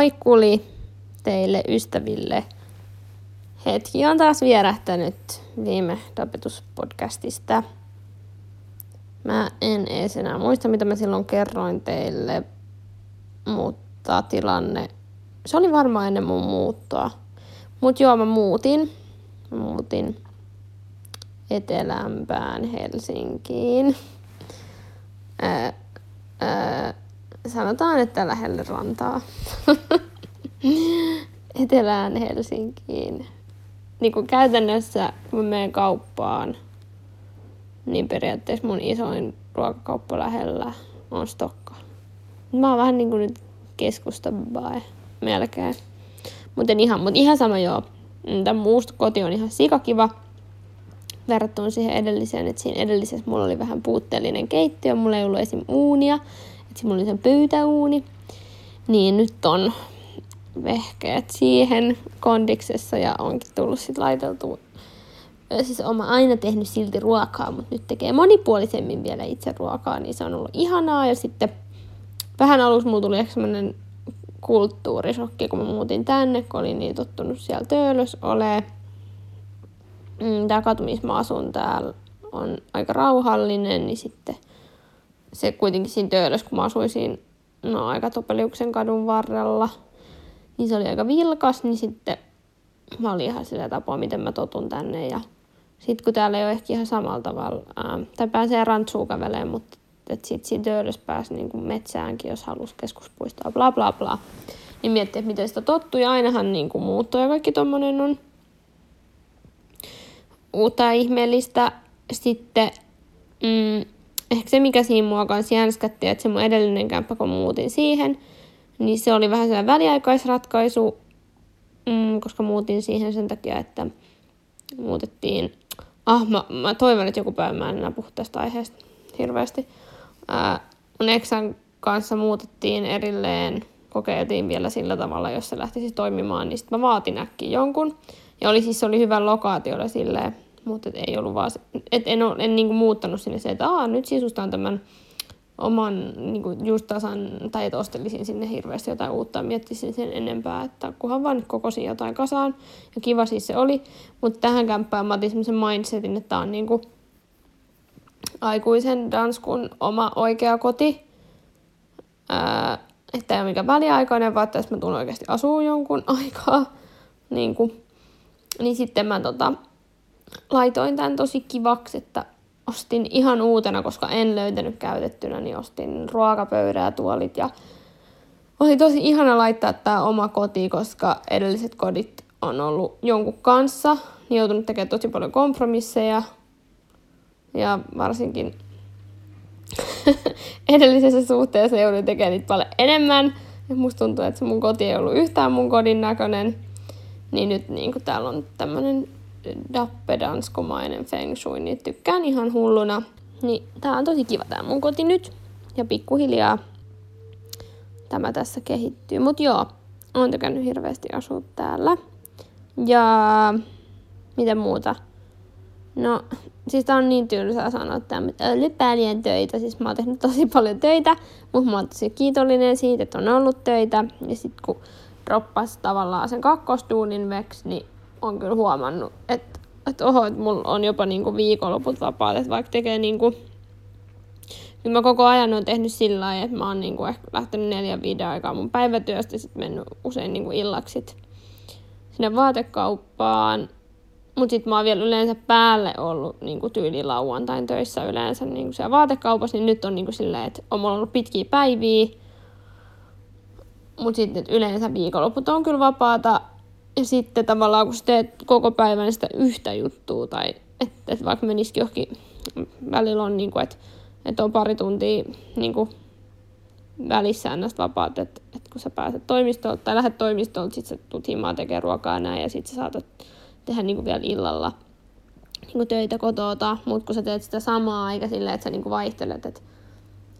Moikkuli teille ystäville. Hetki on taas vierähtänyt viime tapetuspodcastista. Mä en edes enää muista, mitä mä silloin kerroin teille, mutta tilanne, se oli varmaan ennen mun muuttoa. Mut joo, mä muutin. Mä muutin etelämpään Helsinkiin. Ää, sanotaan, että lähelle rantaa. Etelään Helsinkiin. Niin kuin käytännössä, kun menen kauppaan, niin periaatteessa mun isoin ruokakauppa lähellä on Stokka. Mä oon vähän niin kuin nyt keskusta bae, melkein. Mutta ihan, mut ihan sama joo. Tämä muusta koti on ihan sikakiva verrattuna siihen edelliseen, että siinä edellisessä mulla oli vähän puutteellinen keittiö, mulla ei ollut esim. uunia, että mulla oli sen pöytäuuni, niin nyt on vehkeet siihen kondiksessa ja onkin tullut sitten laiteltua. Siis oma aina tehnyt silti ruokaa, mutta nyt tekee monipuolisemmin vielä itse ruokaa, niin se on ollut ihanaa. Ja sitten vähän alussa mulla tuli ehkä semmoinen kulttuurisokki, kun mä muutin tänne, kun olin niin tottunut siellä töölös olee. Mm, Tämä katu, missä mä asun täällä, on aika rauhallinen, niin sitten se kuitenkin siinä töölössä, kun mä asuin siinä no, aika Topeliuksen kadun varrella, niin se oli aika vilkas, niin sitten mä olin ihan sillä tapaa, miten mä totun tänne. Ja sitten kun täällä ei ole ehkä ihan samalla tavalla, ää, tai pääsee rantsuun kävelemään, mutta että sitten siinä töölössä pääsi niin kuin metsäänkin, jos halusi keskuspuistoa, bla bla bla. Niin miettii, että miten sitä tottuu, ja ainahan niin kuin muutto ja kaikki tommonen on uutta ihmeellistä. Sitten mm, ehkä se, mikä siinä mua kanssa jänskätti, että se mun edellinen kämppä, kun muutin siihen, niin se oli vähän sellainen väliaikaisratkaisu, mm, koska muutin siihen sen takia, että muutettiin... Ah, mä, mä toivon, että joku päivä mä en enää puhu tästä aiheesta hirveästi. Mun eksän kanssa muutettiin erilleen, kokeiltiin vielä sillä tavalla, jos se lähtisi toimimaan, niin sitten mä vaatin äkkiä jonkun. Ja oli siis se oli hyvä lokaatiolla silleen, mutta ei ollut vaan, et en, ole, en niinku muuttanut sinne se, että Aa, nyt sisustaan tämän oman niinku just tasan, tai että ostelisin sinne hirveästi jotain uutta miettisin sen enempää, että kunhan vaan kokosin jotain kasaan. Ja kiva siis se oli, mutta tähän kämppään mä otin semmoisen mindsetin, että tää on niinku aikuisen danskun oma oikea koti. Ää, että ei ole mikään väliaikainen, vaan että jos mä tulen oikeasti asuu jonkun aikaa, niin, kuin, niin sitten mä tota, laitoin tämän tosi kivaksi, että ostin ihan uutena, koska en löytänyt käytettynä, niin ostin ruokapöydää tuolit ja oli tosi ihana laittaa tämä oma koti, koska edelliset kodit on ollut jonkun kanssa, niin joutunut tekemään tosi paljon kompromisseja ja varsinkin edellisessä suhteessa jouduin tekemään niitä paljon enemmän. Ja musta tuntuu, että se mun koti ei ollut yhtään mun kodin näköinen. Niin nyt niin täällä on tämmönen dappedanskomainen feng shui, niin tykkään ihan hulluna. Niin tää on tosi kiva tää mun koti nyt. Ja pikkuhiljaa tämä tässä kehittyy. Mut joo, on tykännyt hirveästi asua täällä. Ja mitä muuta? No, siis tää on niin tylsää sanoa, että paljon töitä. Siis mä oon tehnyt tosi paljon töitä, mutta mä oon tosi kiitollinen siitä, että on ollut töitä. Ja sit kun droppas tavallaan sen kakkostuunin veksi, niin on kyllä huomannut, että, että oho, että mulla on jopa niinku viikonloput vapaat, että vaikka tekee niinku Kyllä mä koko ajan on tehnyt sillä lailla, että mä oon niinku ehkä lähtenyt neljän viiden aikaa mun päivätyöstä sitten mennyt usein niinku illaksit sinne vaatekauppaan. Mutta sitten mä oon vielä yleensä päälle ollut niinku tyyli lauantain töissä yleensä niinku siellä vaatekaupassa, niin nyt on niinku silleen, että on mulla ollut pitkiä päiviä. Mutta sitten yleensä viikonloput on kyllä vapaata ja sitten tavallaan, kun sä teet koko päivän sitä yhtä juttua, tai että et vaikka menisikin johonkin, välillä on niin kuin, että et on pari tuntia niin kuin, välissään näistä vapaat, että et kun sä pääset toimistolta tai lähdet toimistolta, sit sä tulet himaan tekemään ruokaa näin, ja sit sä saatat tehdä niin kuin vielä illalla niin kuin töitä kotota, mutta kun sä teet sitä samaa, eikä silleen, että sä niin kuin vaihtelet, että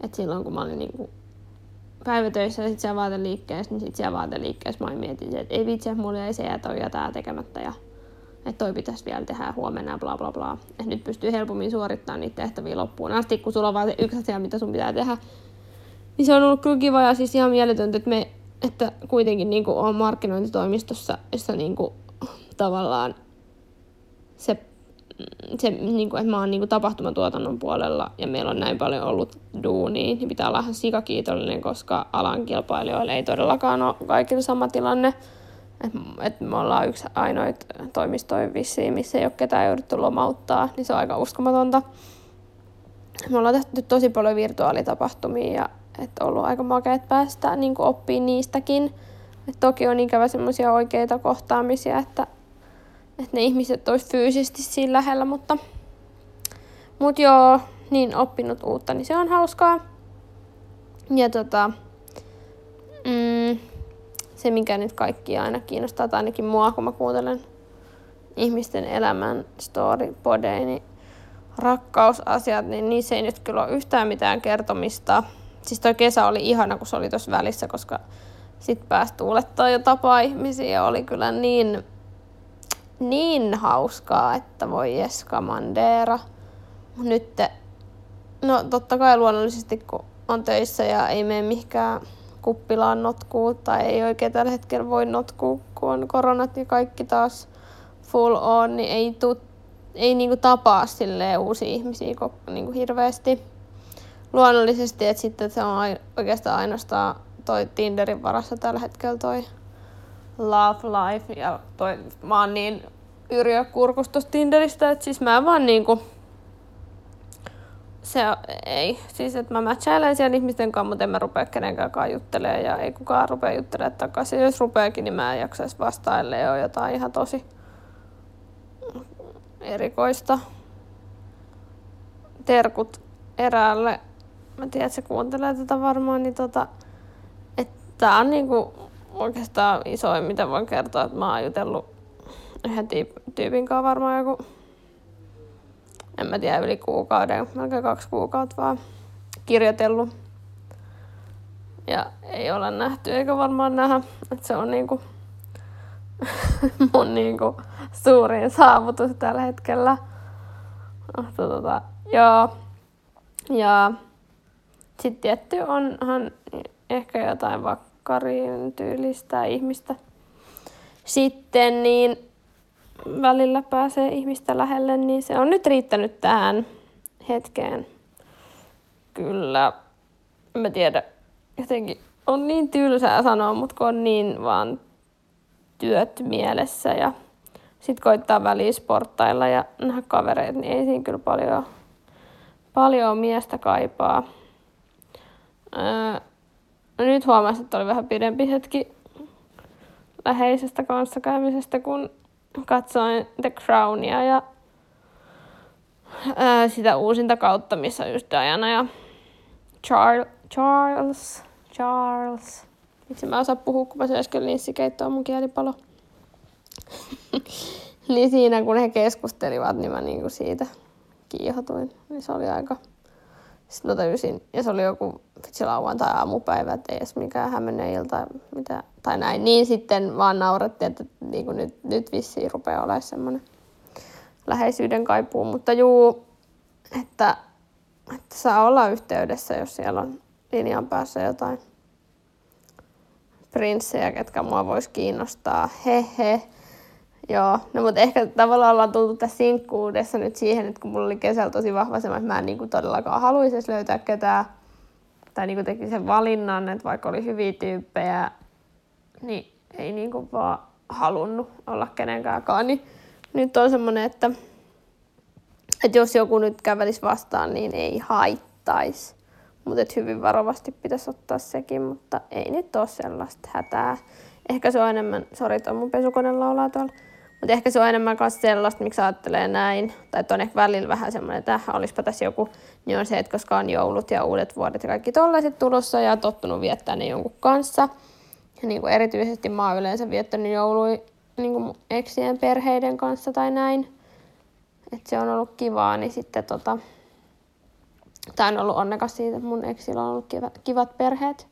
et silloin kun mä olin niin kuin päivätöissä ja sitten siellä vaateliikkeessä, niin sitten siellä vaateliikkeessä mä mietin, että ei vitsi, mulla jäi se ja toi ja tää tekemättä ja että toi pitäisi vielä tehdä huomenna ja bla bla bla. Että nyt pystyy helpommin suorittamaan niitä tehtäviä loppuun asti, kun sulla on vaan se yksi asia, mitä sun pitää tehdä. Niin se on ollut kyllä kiva ja siis ihan mieletöntä, että me että kuitenkin niin kuin on markkinointitoimistossa, jossa niin kuin, tavallaan se, se niin kuin, että mä oon niin kuin tapahtumatuotannon puolella ja meillä on näin paljon ollut duunia, niin pitää olla ihan sikakiitollinen, koska alan kilpailijoilla ei todellakaan ole kaikilla sama tilanne. Et, et me ollaan yksi ainoita toimistoja vissiin, missä ei ole ketään jouduttu lomauttaa, niin se on aika uskomatonta. Me ollaan tehty tosi paljon virtuaalitapahtumia ja että ollut aika makeet päästä niin oppimaan niistäkin. Et toki on ikävä semmoisia oikeita kohtaamisia, että, että ne ihmiset olisi fyysisesti siinä lähellä, mutta, mutta joo, niin oppinut uutta, niin se on hauskaa. Ja tota, mm, se, mikä nyt kaikki aina kiinnostaa, tai ainakin mua, kun mä kuuntelen ihmisten elämän storypodeja, niin rakkausasiat, niin niissä ei nyt kyllä ole yhtään mitään kertomista. Siis toi kesä oli ihana, kun se oli tuossa välissä, koska sit pääsi tuulettaa jo tapaa ihmisiä ja oli kyllä niin, niin hauskaa, että voi Jeska Mandera. Nyt, no totta kai luonnollisesti kun on töissä ja ei mene mihinkään kuppilaan notkuu tai ei oikein tällä hetkellä voi notkua, kun on koronat ja kaikki taas full on, niin ei, tuu, ei niinku tapaa uusia ihmisiä niinku hirveästi luonnollisesti, että sitten se on oikeastaan ainoastaan toi Tinderin varassa tällä hetkellä toi Love Life ja toi, mä oon niin yrjö kurkustus Tinderistä, että siis mä vaan niinku se ei, siis että mä matchailen siellä ihmisten kanssa, mutta en mä rupea kenenkään juttelemaan ja ei kukaan rupea juttelemaan takaisin. Jos rupeakin, niin mä en jaksaisi vastailla ja jotain ihan tosi erikoista. Terkut eräälle mä tiedän, että se kuuntelee tätä varmaan, niin tota, että tää on niinku oikeastaan isoin, mitä voin kertoa, että mä oon jutellut yhden tyypin kanssa varmaan joku, en mä tiedä, yli kuukauden, melkein kaksi kuukautta vaan kirjoitellut. Ja ei ole nähty eikä varmaan nähdä, että se on niinku mun niinku suurin saavutus tällä hetkellä. Mutta tota, joo. Ja sitten tietty onhan ehkä jotain vakkarin tyylistä ihmistä. Sitten niin välillä pääsee ihmistä lähelle, niin se on nyt riittänyt tähän hetkeen. Kyllä, mä tiedä, jotenkin on niin tylsää sanoa, mutta kun on niin vaan työt mielessä ja sitten koittaa välisporttailla ja nähdä kavereita, niin ei siinä kyllä paljon, paljon miestä kaipaa. Öö, no nyt huomasin, että oli vähän pidempi hetki läheisestä kanssakäymisestä, kun katsoin The Crownia ja ää, sitä uusinta kautta, missä just Diana ja Charles, Charles, Charles. Itse mä osaan puhua, kun mä söin äsken linssikeittoa mun kielipalo. niin siinä kun he keskustelivat, niin mä niinku siitä kiihotuin. Niin se oli aika sitten mä tajusin, ja se oli joku vitsi lauantai aamupäivä, että ei edes mikään hämmöinen ilta mitä, tai näin. Niin sitten vaan naurettiin, että niin kuin nyt, nyt vissiin rupeaa olemaan semmoinen läheisyyden kaipuu. Mutta juu, että, että saa olla yhteydessä, jos siellä on linjan päässä jotain prinssejä, ketkä mua voisi kiinnostaa. Hehe. Joo, no mutta ehkä tavallaan ollaan tultu tässä sinkkuudessa nyt siihen, että kun mulla oli kesällä tosi vahva semmoinen, että mä en niin kuin todellakaan haluaisi edes löytää ketään, tai niin kuin teki sen valinnan, että vaikka oli hyviä tyyppejä, niin ei niin kuin vaan halunnut olla kenenkään niin nyt on semmoinen, että, että jos joku nyt kävelisi vastaan, niin ei haittaisi. Mutta hyvin varovasti pitäisi ottaa sekin, mutta ei nyt ole sellaista hätää. Ehkä se on enemmän, sori, tuo mun pesukone laulaa tuolla mutta ehkä se on enemmän myös sellaista, miksi ajattelee näin, tai että on ehkä välillä vähän semmoinen, että olisipa tässä joku, niin on se, että koska on joulut ja uudet vuodet ja kaikki tollaiset tulossa ja tottunut viettää ne jonkun kanssa. Ja niin kuin erityisesti mä oon yleensä viettänyt joului niin kuin eksien perheiden kanssa tai näin. Että se on ollut kivaa, niin sitten tota, tai on ollut onnekas siitä, että mun eksillä on ollut kivat, perheet.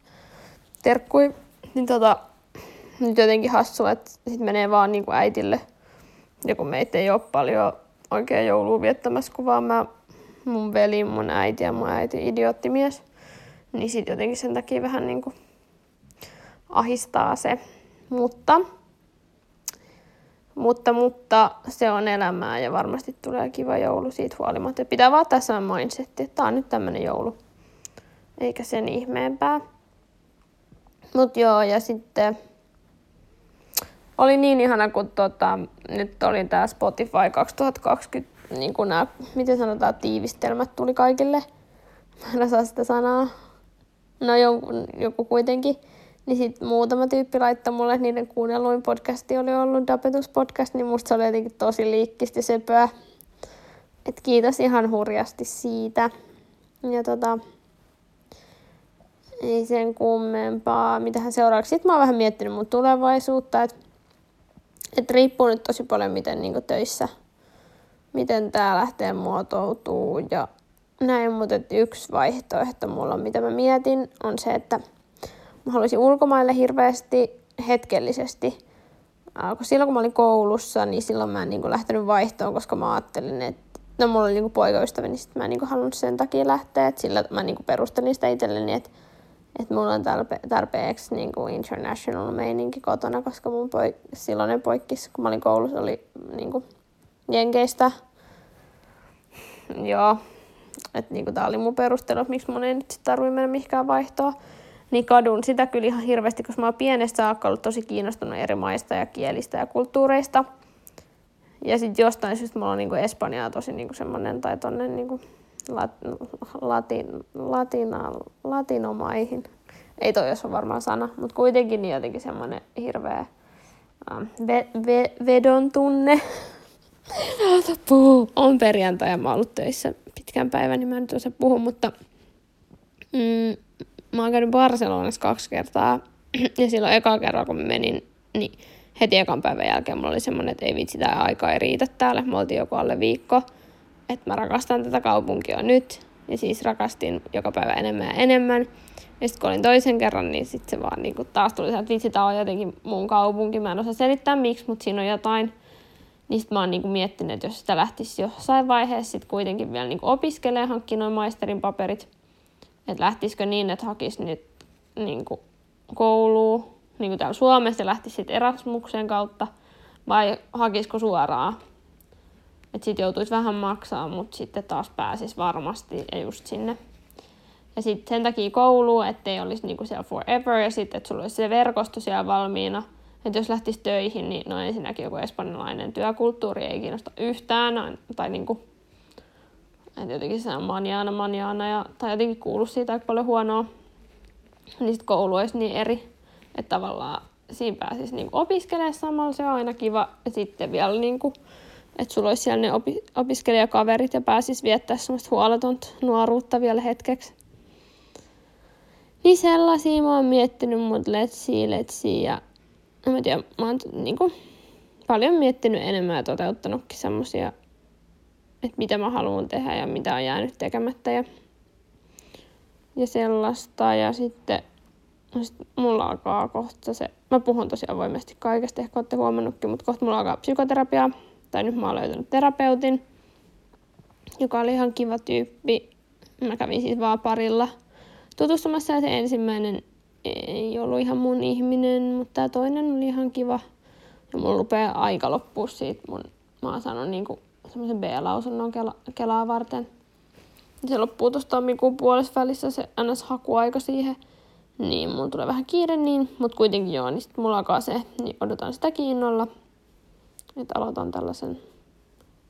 Terkkui. Niin tota, nyt jotenkin hassu, että sit menee vaan niin kuin äitille – ja kun meitä ei ole paljon oikein joulua viettämässä, kun vaan mä, mun veli, mun äiti ja mun äiti idioottimies, niin sitten jotenkin sen takia vähän niin kuin ahistaa se. Mutta, mutta, mutta se on elämää ja varmasti tulee kiva joulu siitä huolimatta. Pitää vaan tässä mindsetti, että tää on nyt tämmönen joulu. Eikä sen ihmeempää. Mut joo, ja sitten oli niin ihana, kun tota, nyt oli tää Spotify 2020, niin kun nää, miten sanotaan, tiivistelmät tuli kaikille. Mä en osaa sitä sanaa. No joku, joku kuitenkin. Niin sit muutama tyyppi laittoi mulle, että niiden kuunnelluin podcasti oli ollut Dapetus podcast, niin musta se oli jotenkin tosi liikkisti söpöä. Et kiitos ihan hurjasti siitä. Ja tota, ei sen kummempaa. Mitähän seuraavaksi? Sitten mä oon vähän miettinyt mun tulevaisuutta, että et riippuu nyt tosi paljon, miten niin töissä, miten tää lähtee muotoutuu ja näin, mutta yksi vaihtoehto mulla mitä mä mietin, on se, että mä haluaisin ulkomaille hirveästi hetkellisesti. Kun silloin kun mä olin koulussa, niin silloin mä en niin lähtenyt vaihtoon, koska mä ajattelin, että no mulla oli niin poikaystävä, niin sit mä en niin halunnut sen takia lähteä. että sillä mä niin perustelin sitä itselleni, että että mulla on tarpe- tarpeeksi niin kuin international meininki kotona, koska mun poik- silloinen poikkis, kun mä olin koulussa, oli niin kuin jenkeistä. Joo, että niin tää oli mun perustelu, että miksi mun ei nyt tarvitse mennä mihinkään vaihtoa. Niin kadun sitä kyllä ihan hirveästi, koska mä oon pienestä saakka ollut tosi kiinnostunut eri maista ja kielistä ja kulttuureista. Ja sitten jostain syystä mulla on niinku Espanjaa tosi niinku semmonen, tai tonne niinku lat, latin, latina, latinomaihin. Ei toi on varmaan sana, mutta kuitenkin niin jotenkin semmoinen hirveä uh, ve, ve, vedon tunne. On perjantai ja mä oon ollut töissä pitkän päivän, niin mä en nyt osaa puhua, mutta mm, mä oon käynyt Barcelonassa kaksi kertaa. ja silloin eka kerran, kun mä menin, niin heti ekan päivän jälkeen mulla oli semmoinen, että ei vitsi, tää aika ei riitä täällä. Me oltiin joku alle viikko että mä rakastan tätä kaupunkia nyt. Ja siis rakastin joka päivä enemmän ja enemmän. Ja sitten kun olin toisen kerran, niin sitten se vaan niin taas tuli että vitsi, tämä on jotenkin mun kaupunki. Mä en osaa selittää miksi, mutta siinä on jotain. Niin sitten mä oon niin miettinyt, että jos sitä lähtisi jossain vaiheessa sitten kuitenkin vielä niin opiskelemaan, hankki noin maisterin paperit. Että lähtisikö niin, että hakisi nyt niin kouluun, niin kuin täällä Suomessa, lähtisi sitten Erasmuksen kautta, vai hakisiko suoraan että sitten joutuisi vähän maksaa, mutta sitten taas pääsisi varmasti ja just sinne. Ja sitten sen takia koulu, ettei olisi niinku siellä forever ja sitten, että sulla olisi se verkosto siellä valmiina. Että jos lähtisi töihin, niin no ensinnäkin joku espanjalainen työkulttuuri ei kiinnosta yhtään. Tai niinku, että jotenkin se on manjaana, manjaana ja, tai jotenkin kuulu siitä aika paljon huonoa. Niin sitten koulu olisi niin eri, että tavallaan siinä pääsisi niinku opiskelemaan samalla, se on aina kiva. Ja sitten vielä niinku, että sulla olisi siellä ne opi- opiskelijakaverit ja pääsis viettää semmoista huoletonta nuoruutta vielä hetkeksi. Niin sellaisia mä oon miettinyt, mutta let's see, let's see. Ja en mä tiedä, mä oon niinku, paljon miettinyt enemmän ja toteuttanutkin semmosia, että mitä mä haluan tehdä ja mitä on jäänyt tekemättä ja, ja sellaista. Ja sitten no sit mulla alkaa kohta se, mä puhun tosi avoimesti kaikesta, ehkä olette huomannutkin, mutta kohta mulla alkaa psykoterapiaa tai nyt mä oon löytänyt terapeutin, joka oli ihan kiva tyyppi. Mä kävin siis vaan parilla tutustumassa ja se ensimmäinen ei ollut ihan mun ihminen, mutta tämä toinen oli ihan kiva. Ja mun rupeaa aika loppua siitä. Mun, mä oon saanut niinku semmoisen B-lausunnon Kela, Kelaa varten. Se loppuu tuossa tammikuun puolessa välissä se NS-hakuaika siihen. Niin mun tulee vähän kiire niin, mutta kuitenkin joo, niin sit mulla alkaa se, niin odotan sitä kiinnolla että aloitan tällaisen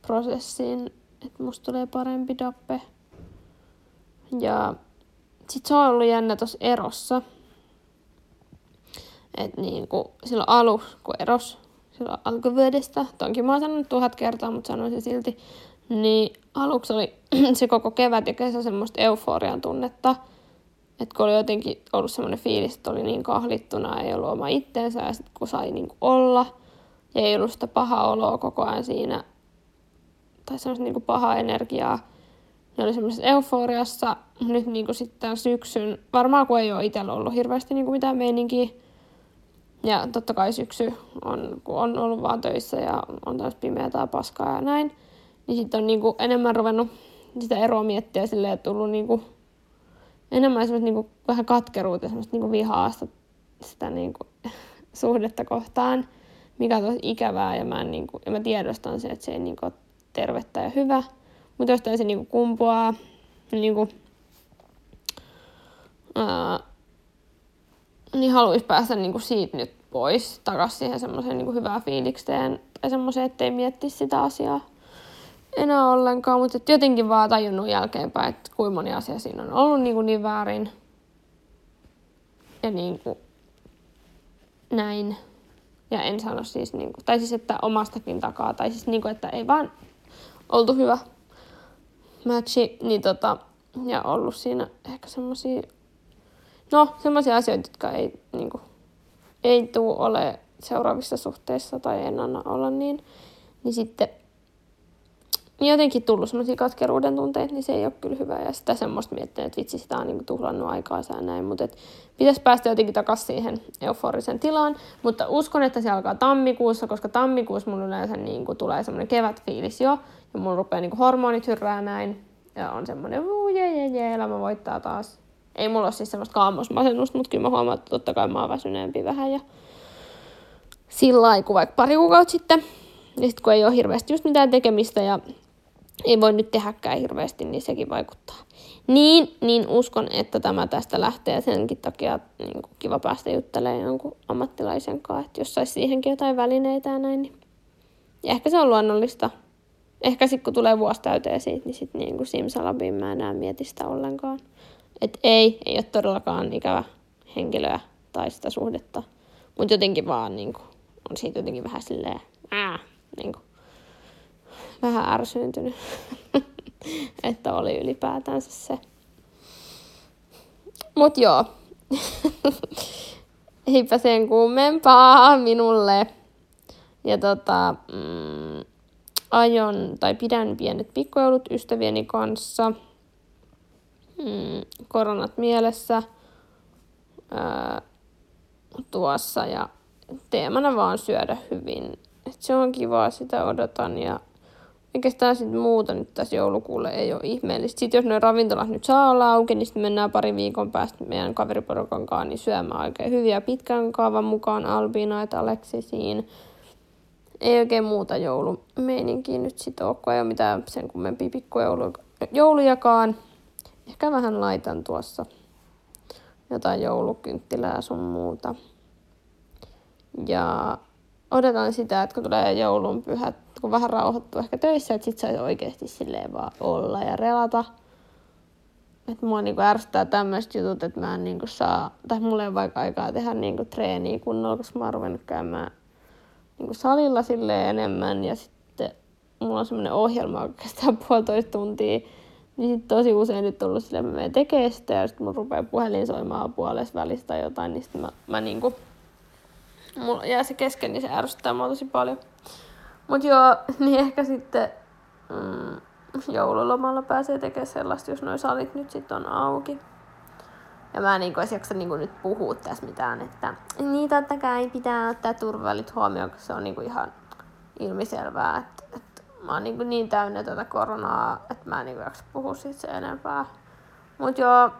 prosessin, että musta tulee parempi dappe. Ja sit se on ollut jännä tossa erossa. että niinku silloin alus, kun eros, silloin alkuvuodesta, tonkin mä oon sanonut tuhat kertaa, mutta sanoisin silti, niin aluksi oli se koko kevät ja kesä semmoista euforian tunnetta, että kun oli jotenkin ollut semmoinen fiilis, että oli niin kahlittuna, ei ollut oma itteensä ja sitten kun sai niinku olla – ja ei ollut sitä pahaa oloa koko ajan siinä, tai semmoista niin pahaa energiaa. Ne oli semmoisessa euforiassa. Nyt niin kuin sitten syksyn, varmaan kun ei ole itsellä ollut hirveästi niin kuin mitään meininkiä. Ja totta kai syksy on, kun on ollut vaan töissä ja on taas pimeää paskaa ja näin. Niin sitten on niin kuin enemmän ruvennut sitä eroa miettiä silleen, että tullut niin kuin enemmän semmoista niin kuin vähän katkeruutta semmoista niin kuin vihaa sitä niin kuin, suhdetta kohtaan, mikä on tosi ikävää ja mä, niin kuin, ja mä tiedostan se, että se ei niin kuin, ole tervettä ja hyvä. Mutta jostain se niin kuin, kumpuaa, niin kuin, ää, niin haluaisi päästä niin kuin, siitä nyt pois takaisin siihen semmoiseen niin hyvään fiilikseen tai semmoiseen, ettei miettisi sitä asiaa enää ollenkaan, mutta jotenkin vaan tajunnut jälkeenpäin, että kuinka moni asia siinä on ollut niin, kuin niin väärin. Ja niin kuin näin. Ja en sano siis, niin kuin, tai siis että omastakin takaa, tai siis niin kuin, että ei vaan oltu hyvä matchi, niin tota, ja ollut siinä ehkä semmosia, no semmoisia asioita, jotka ei, niin kuin, ei tule ole seuraavissa suhteissa tai en anna olla niin, niin sitten niin jotenkin tullut semmoisia katkeruuden tunteita, niin se ei ole kyllä hyvä. Ja sitä semmoista miettiä, että vitsi, sitä on niin tuhlannut aikaa ja näin. Mutta pitäisi päästä jotenkin takaisin siihen euforisen tilaan. Mutta uskon, että se alkaa tammikuussa, koska tammikuussa mulla yleensä niin kuin tulee semmoinen kevätfiilis jo. Ja mulla rupeaa niin kuin hormonit hyrrää näin. Ja on semmoinen, uu, jee, jee, jee, elämä voittaa taas. Ei mulla ole siis semmoista kaamosmasennusta, mutta kyllä mä huomaan, että totta kai mä oon väsyneempi vähän. Ja sillä lailla, vaikka pari kuukautta sitten. Ja sitten kun ei ole hirveästi just mitään tekemistä ja ei voi nyt tehdäkään hirveästi, niin sekin vaikuttaa. Niin, niin uskon, että tämä tästä lähtee senkin takia niin kuin kiva päästä juttelemaan jonkun ammattilaisen kanssa, että jos saisi siihenkin jotain välineitä ja näin. Niin. Ja ehkä se on luonnollista. Ehkä sitten kun tulee vuosi täyteen siitä, niin sitten niin kuin simsalabin mä enää mieti sitä ollenkaan. Että ei, ei ole todellakaan ikävä henkilöä tai sitä suhdetta. Mutta jotenkin vaan niin kuin, on siitä jotenkin vähän silleen, ää, niin kuin, vähän ärsyyntynyt, että oli ylipäätänsä se. Mut joo, eipä sen kummempaa minulle. Ja tota, mm, aion tai pidän pienet pikkujoulut ystävieni kanssa. Mm, koronat mielessä ää, tuossa ja teemana vaan syödä hyvin. Et se on kiva, sitä odotan ja Oikeastaan sitten muuta nyt tässä joulukuulle ei ole ihmeellistä. Sitten jos ne ravintolat nyt saa olla auki, niin sitten mennään pari viikon päästä meidän kaveriporukan kanssa niin syömään oikein hyviä pitkän kaavan mukaan Albina ja Aleksisiin. Ei oikein muuta joulumeininkiä nyt sitten ole, kun ei ole mitään sen kummempia pikkujoulujakaan. Ehkä vähän laitan tuossa jotain joulukynttilää sun muuta. Ja odotan sitä, että kun tulee joulun pyhät, kun vähän rauhoittuu ehkä töissä, että sit saisi oikeasti silleen vaan olla ja relata. Että mua niinku ärsyttää tämmöiset jutut, että mä en niinku saa, tai mulla ei ole vaikka aikaa tehdä niinku treeniä kunnolla, koska mä oon ruvennut käymään niinku salilla sille enemmän ja sitten mulla on semmoinen ohjelma, kestää puolitoista tuntia. Niin sit tosi usein nyt tullut silleen, että mä menen tekemään sitä ja sitten mun rupeaa puhelin soimaan puolesta välistä jotain, niin sitten mä, mä niinku mulla jää se kesken, niin se ärsyttää mua tosi paljon. Mut joo, niin ehkä sitten mm, joululomalla pääsee tekemään sellaista, jos noin salit nyt sitten on auki. Ja mä en niin edes jaksa niin nyt puhua tässä mitään, että niin totta kai pitää ottaa turvallit huomioon, koska se on niin ihan ilmiselvää, että, että mä oon niin, niin täynnä tätä koronaa, että mä en niin jaksa puhua siitä se enempää. Mut joo,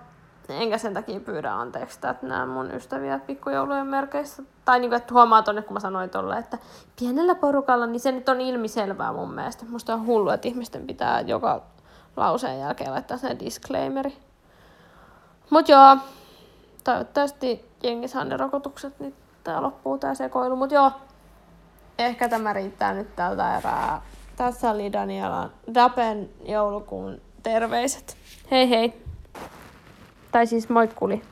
enkä sen takia pyydä anteeksi, että nämä mun ystäviä pikkujoulujen merkeissä. Tai niin kuin, että huomaa tonne, kun mä sanoin tolle, että pienellä porukalla, niin se nyt on ilmiselvää mun mielestä. Musta on hullu, että ihmisten pitää joka lauseen jälkeen laittaa sen disclaimeri. Mut joo, toivottavasti jengi saa ne rokotukset, niin tää loppuu tää sekoilu. Mut joo, ehkä tämä riittää nyt tältä erää. Tässä oli Daniela Dapen joulukuun terveiset. Hei hei! Tai siis moikkuli.